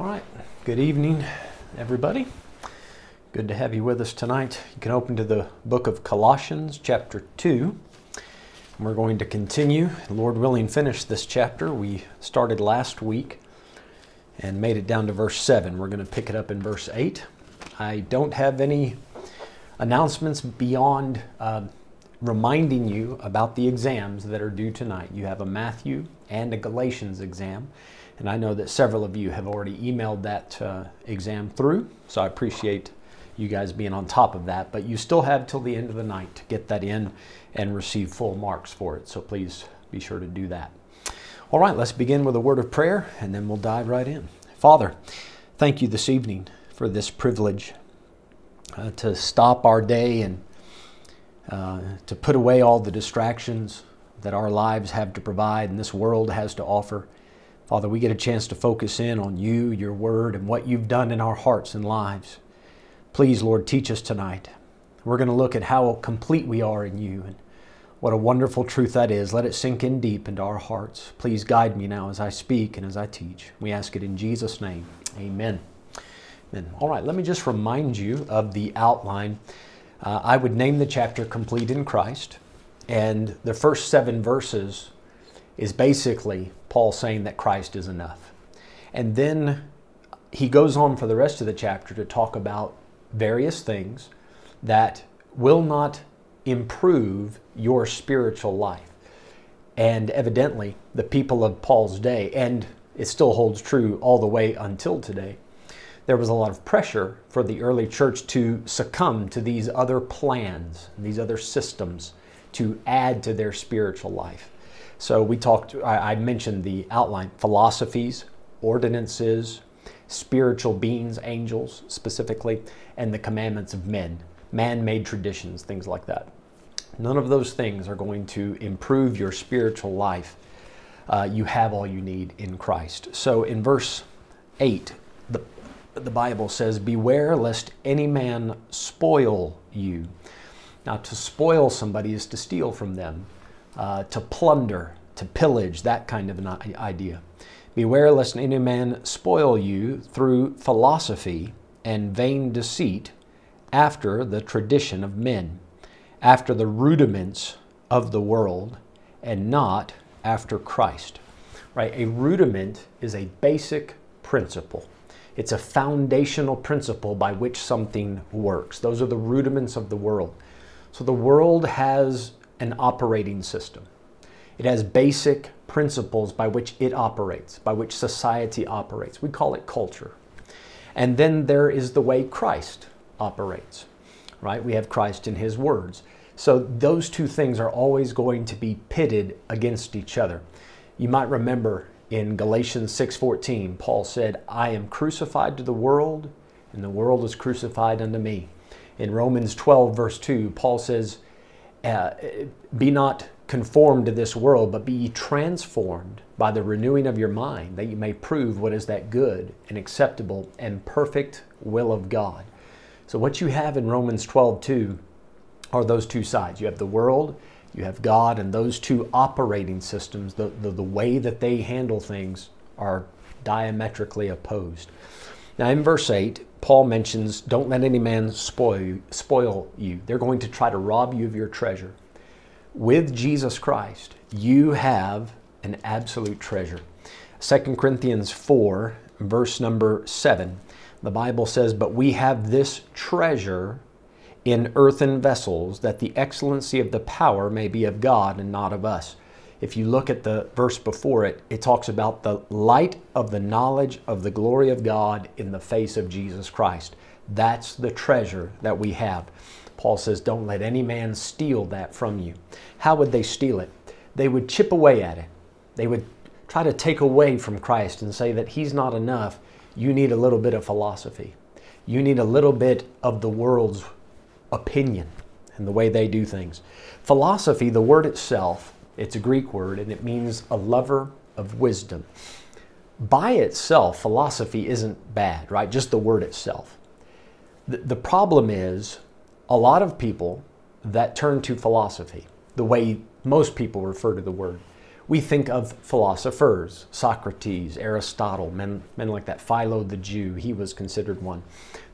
All right. Good evening, everybody. Good to have you with us tonight. You can open to the book of Colossians, chapter 2. And we're going to continue, Lord willing, finish this chapter. We started last week and made it down to verse 7. We're going to pick it up in verse 8. I don't have any announcements beyond uh, reminding you about the exams that are due tonight. You have a Matthew and a Galatians exam. And I know that several of you have already emailed that uh, exam through, so I appreciate you guys being on top of that. But you still have till the end of the night to get that in and receive full marks for it. So please be sure to do that. All right, let's begin with a word of prayer and then we'll dive right in. Father, thank you this evening for this privilege uh, to stop our day and uh, to put away all the distractions that our lives have to provide and this world has to offer. Father, we get a chance to focus in on you, your word, and what you've done in our hearts and lives. Please, Lord, teach us tonight. We're going to look at how complete we are in you and what a wonderful truth that is. Let it sink in deep into our hearts. Please guide me now as I speak and as I teach. We ask it in Jesus' name. Amen. Amen. All right, let me just remind you of the outline. Uh, I would name the chapter Complete in Christ, and the first seven verses is basically Paul saying that Christ is enough. And then he goes on for the rest of the chapter to talk about various things that will not improve your spiritual life. And evidently, the people of Paul's day, and it still holds true all the way until today, there was a lot of pressure for the early church to succumb to these other plans, these other systems to add to their spiritual life. So we talked, I, I mentioned the outline philosophies, ordinances, spiritual beings, angels specifically, and the commandments of men, man made traditions, things like that. None of those things are going to improve your spiritual life. Uh, you have all you need in Christ. So in verse 8, the, the Bible says, Beware lest any man spoil you. Now, to spoil somebody is to steal from them uh, to plunder, to pillage, that kind of an idea. Beware lest any man spoil you through philosophy and vain deceit after the tradition of men, after the rudiments of the world, and not after Christ. Right? A rudiment is a basic principle. It's a foundational principle by which something works. Those are the rudiments of the world. So the world has an operating system. It has basic principles by which it operates, by which society operates. We call it culture. And then there is the way Christ operates, right? We have Christ in his words. So those two things are always going to be pitted against each other. You might remember in Galatians 6:14, Paul said, "I am crucified to the world, and the world is crucified unto me." In Romans 12 verse 2, Paul says, uh, be not conformed to this world, but be ye transformed by the renewing of your mind, that you may prove what is that good and acceptable and perfect will of God. So, what you have in Romans 12 2 are those two sides. You have the world, you have God, and those two operating systems, the, the, the way that they handle things, are diametrically opposed. Now, in verse 8, Paul mentions, Don't let any man spoil you, spoil you. They're going to try to rob you of your treasure. With Jesus Christ, you have an absolute treasure. 2 Corinthians 4, verse number 7, the Bible says, But we have this treasure in earthen vessels, that the excellency of the power may be of God and not of us if you look at the verse before it, it talks about the light of the knowledge of the glory of God in the face of Jesus Christ. That's the treasure that we have. Paul says, Don't let any man steal that from you. How would they steal it? They would chip away at it. They would try to take away from Christ and say that He's not enough. You need a little bit of philosophy. You need a little bit of the world's opinion and the way they do things. Philosophy, the word itself, it's a Greek word and it means a lover of wisdom. By itself, philosophy isn't bad, right? Just the word itself. The, the problem is a lot of people that turn to philosophy, the way most people refer to the word, we think of philosophers, Socrates, Aristotle, men, men like that. Philo the Jew, he was considered one.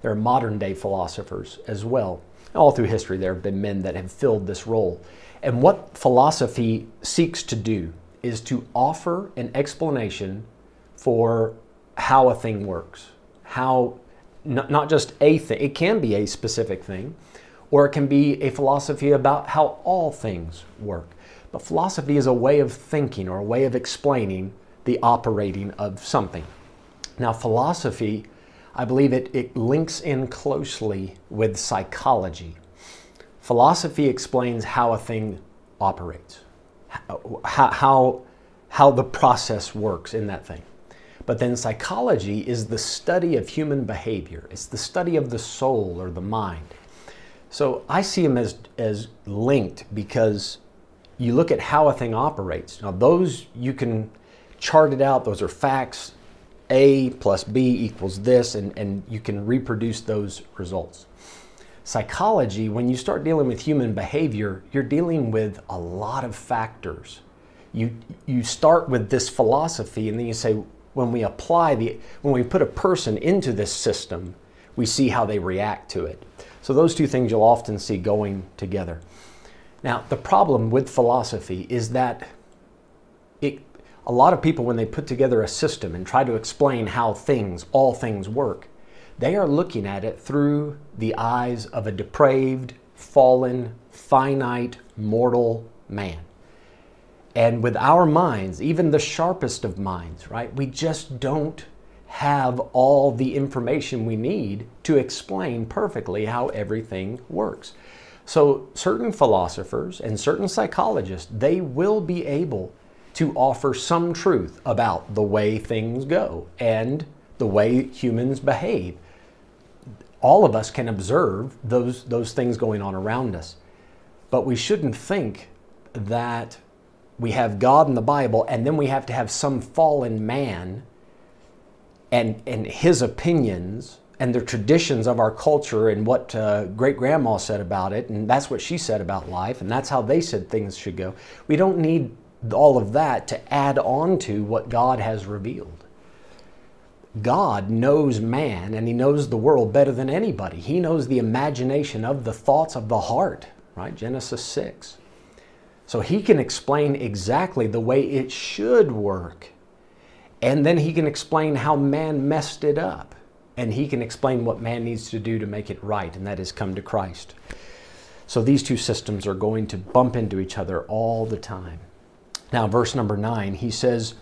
There are modern day philosophers as well. All through history, there have been men that have filled this role. And what philosophy seeks to do is to offer an explanation for how a thing works, how not, not just a thing, it can be a specific thing, or it can be a philosophy about how all things work. But philosophy is a way of thinking or a way of explaining the operating of something. Now, philosophy, I believe it, it links in closely with psychology. Philosophy explains how a thing operates, how, how, how the process works in that thing. But then psychology is the study of human behavior. It's the study of the soul or the mind. So I see them as, as linked because you look at how a thing operates. Now, those you can chart it out, those are facts. A plus B equals this, and, and you can reproduce those results. Psychology, when you start dealing with human behavior, you're dealing with a lot of factors. You, you start with this philosophy, and then you say, when we apply the, when we put a person into this system, we see how they react to it. So those two things you'll often see going together. Now, the problem with philosophy is that a lot of people, when they put together a system and try to explain how things, all things work, they are looking at it through the eyes of a depraved, fallen, finite, mortal man. And with our minds, even the sharpest of minds, right, we just don't have all the information we need to explain perfectly how everything works. So certain philosophers and certain psychologists, they will be able to offer some truth about the way things go and the way humans behave. All of us can observe those, those things going on around us. But we shouldn't think that we have God in the Bible, and then we have to have some fallen man and, and his opinions and the traditions of our culture and what uh, great grandma said about it, and that's what she said about life, and that's how they said things should go. We don't need all of that to add on to what God has revealed. God knows man and he knows the world better than anybody. He knows the imagination of the thoughts of the heart, right? Genesis 6. So he can explain exactly the way it should work. And then he can explain how man messed it up. And he can explain what man needs to do to make it right, and that is come to Christ. So these two systems are going to bump into each other all the time. Now, verse number nine, he says,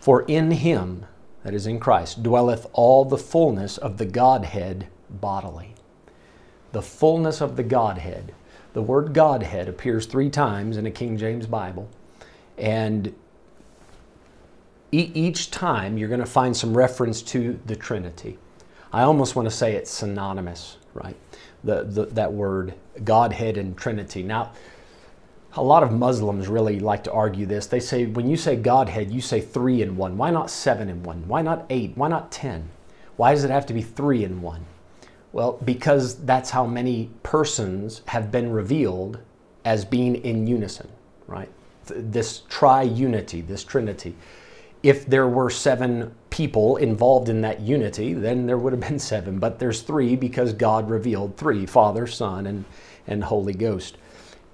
For in him, that is in Christ, dwelleth all the fullness of the Godhead bodily. The fullness of the Godhead the word Godhead appears three times in a King James Bible, and each time you're going to find some reference to the Trinity. I almost want to say it's synonymous, right? The, the, that word, Godhead and Trinity. Now, a lot of Muslims really like to argue this. They say when you say Godhead, you say three in one. Why not seven in one? Why not eight? Why not ten? Why does it have to be three in one? Well, because that's how many persons have been revealed as being in unison, right? This tri-unity, this trinity. If there were seven people involved in that unity, then there would have been seven, but there's three because God revealed three, Father, Son, and, and Holy Ghost.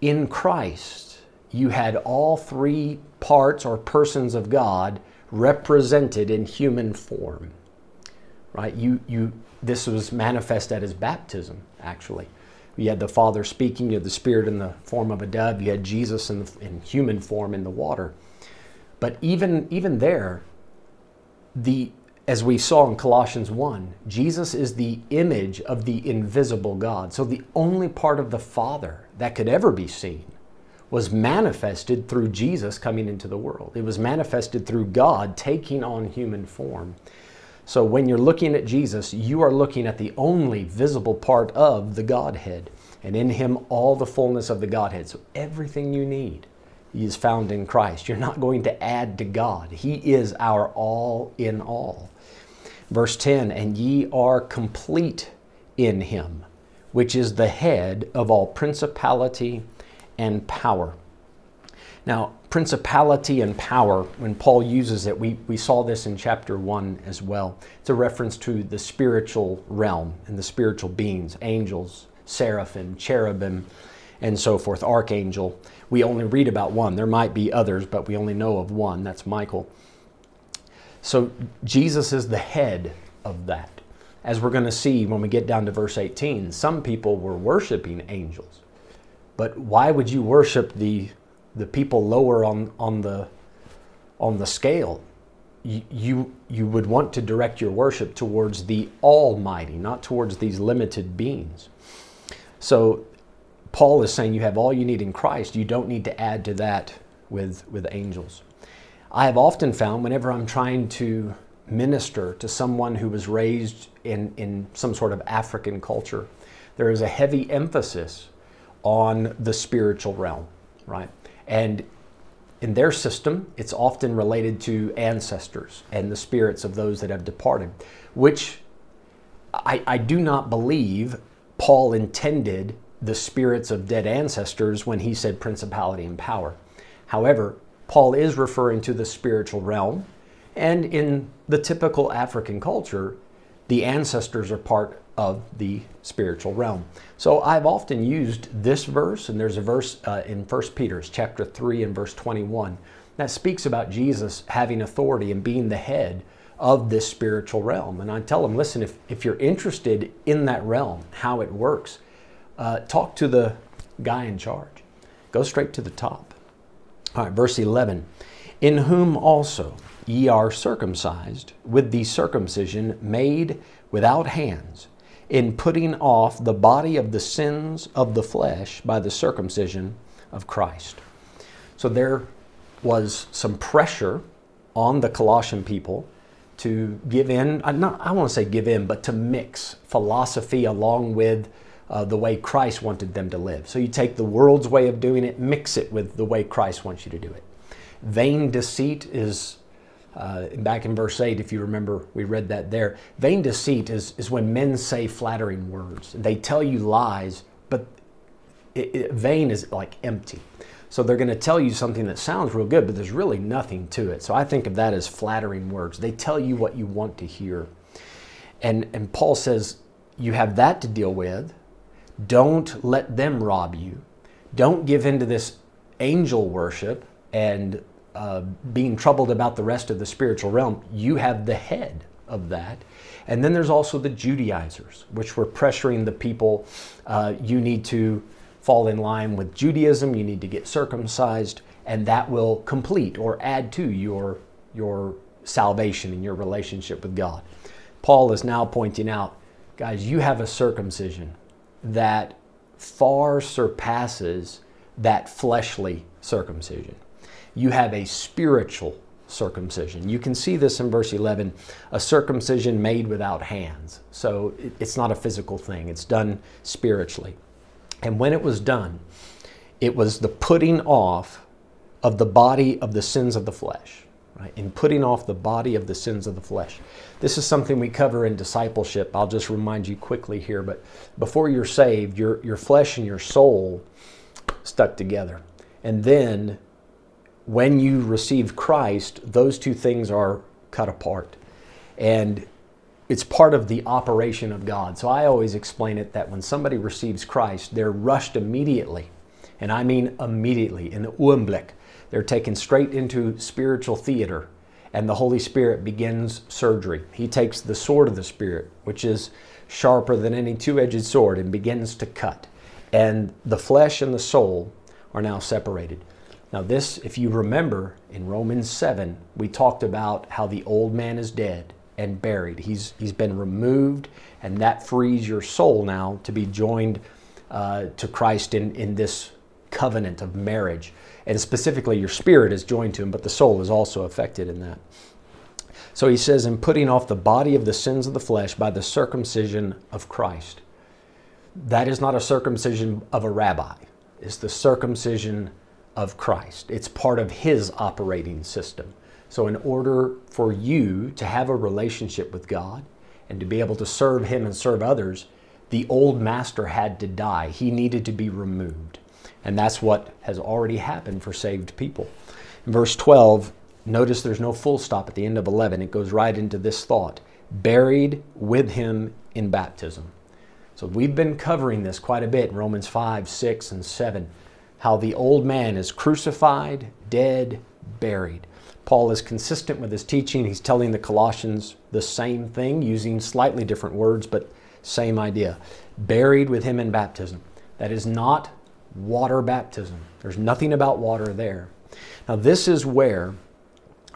In Christ, you had all three parts or persons of God represented in human form right? You, you, this was manifest at his baptism, actually. You had the Father speaking, you had the Spirit in the form of a dove, you had Jesus in, the, in human form in the water. But even, even there, the, as we saw in Colossians 1, Jesus is the image of the invisible God. So the only part of the Father that could ever be seen was manifested through Jesus coming into the world. It was manifested through God taking on human form. So when you're looking at Jesus, you are looking at the only visible part of the Godhead. And in him, all the fullness of the Godhead. So everything you need is found in Christ. You're not going to add to God. He is our all in all. Verse 10 And ye are complete in him, which is the head of all principality and power. Now, principality and power, when Paul uses it, we, we saw this in chapter 1 as well. It's a reference to the spiritual realm and the spiritual beings, angels, seraphim, cherubim, and so forth, archangel. We only read about one. There might be others, but we only know of one. That's Michael. So Jesus is the head of that. As we're going to see when we get down to verse 18, some people were worshiping angels. But why would you worship the, the people lower on, on, the, on the scale? You, you, would want to direct your worship towards the Almighty, not towards these limited beings. So Paul is saying you have all you need in Christ. You don't need to add to that with, with angels. I have often found whenever I'm trying to minister to someone who was raised in, in some sort of African culture, there is a heavy emphasis on the spiritual realm, right? And in their system, it's often related to ancestors and the spirits of those that have departed, which I, I do not believe Paul intended the spirits of dead ancestors when he said principality and power. However, Paul is referring to the spiritual realm, and in the typical African culture, the ancestors are part of the spiritual realm. So I've often used this verse, and there's a verse uh, in 1 Peter, chapter 3 and verse 21, that speaks about Jesus having authority and being the head of this spiritual realm. And I tell them, listen, if, if you're interested in that realm, how it works, uh, talk to the guy in charge. Go straight to the top. All right, verse 11. In whom also ye are circumcised with the circumcision made without hands in putting off the body of the sins of the flesh by the circumcision of Christ. So there was some pressure on the Colossian people to give in, uh, not, I want to say give in, but to mix philosophy along with uh, the way Christ wanted them to live. So you take the world's way of doing it, mix it with the way Christ wants you to do it. Vain deceit is uh, back in verse 8, if you remember, we read that there. Vain deceit is, is when men say flattering words. They tell you lies, but it, it, vain is like empty. So they're going to tell you something that sounds real good, but there's really nothing to it. So I think of that as flattering words. They tell you what you want to hear. And, and Paul says, you have that to deal with. Don't let them rob you. Don't give into this angel worship and uh, being troubled about the rest of the spiritual realm, you have the head of that. And then there's also the Judaizers, which were pressuring the people. Uh, you need to fall in line with Judaism, you need to get circumcised, and that will complete or add to your, your salvation and your relationship with God. Paul is now pointing out, guys, you have a circumcision that far surpasses that fleshly circumcision you have a spiritual circumcision. You can see this in verse 11 a circumcision made without hands. So it's not a physical thing, it's done spiritually. And when it was done, it was the putting off of the body of the sins of the flesh. Right? In putting off the body of the sins of the flesh. This is something we cover in discipleship. I'll just remind you quickly here, but before you're saved, your, your flesh and your soul stuck together. And then when you receive Christ, those two things are cut apart. And it's part of the operation of God. So I always explain it that when somebody receives Christ, they're rushed immediately, and I mean immediately, in the Augenblick. They're taken straight into spiritual theater, and the Holy Spirit begins surgery. He takes the sword of the Spirit, which is sharper than any two edged sword, and begins to cut. And the flesh and the soul are now separated. Now, this, if you remember in Romans 7, we talked about how the old man is dead and buried. He's, he's been removed, and that frees your soul now to be joined uh, to Christ in, in this covenant of marriage. And specifically, your spirit is joined to him, but the soul is also affected in that. So he says, in putting off the body of the sins of the flesh by the circumcision of Christ. That is not a circumcision of a rabbi, it's the circumcision of Christ. It's part of His operating system. So, in order for you to have a relationship with God and to be able to serve Him and serve others, the old master had to die. He needed to be removed. And that's what has already happened for saved people. Verse 12, notice there's no full stop at the end of 11. It goes right into this thought buried with him in baptism. So we've been covering this quite a bit in Romans 5, 6, and 7. How the old man is crucified, dead, buried. Paul is consistent with his teaching. He's telling the Colossians the same thing, using slightly different words, but same idea. Buried with him in baptism. That is not water baptism. There's nothing about water there. Now, this is where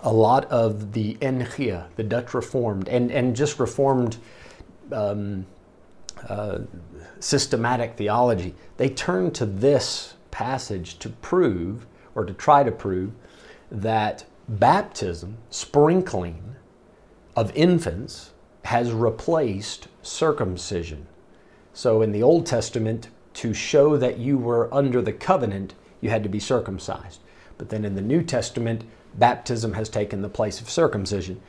a lot of the Enchia, the Dutch Reformed, and, and just Reformed um, uh, systematic theology, they turn to this passage to prove, or to try to prove, that baptism, sprinkling of infants, has replaced circumcision. So in the Old Testament, to show that you were under the covenant, you had to be circumcised. But then in the New Testament, baptism has taken the place of circumcision.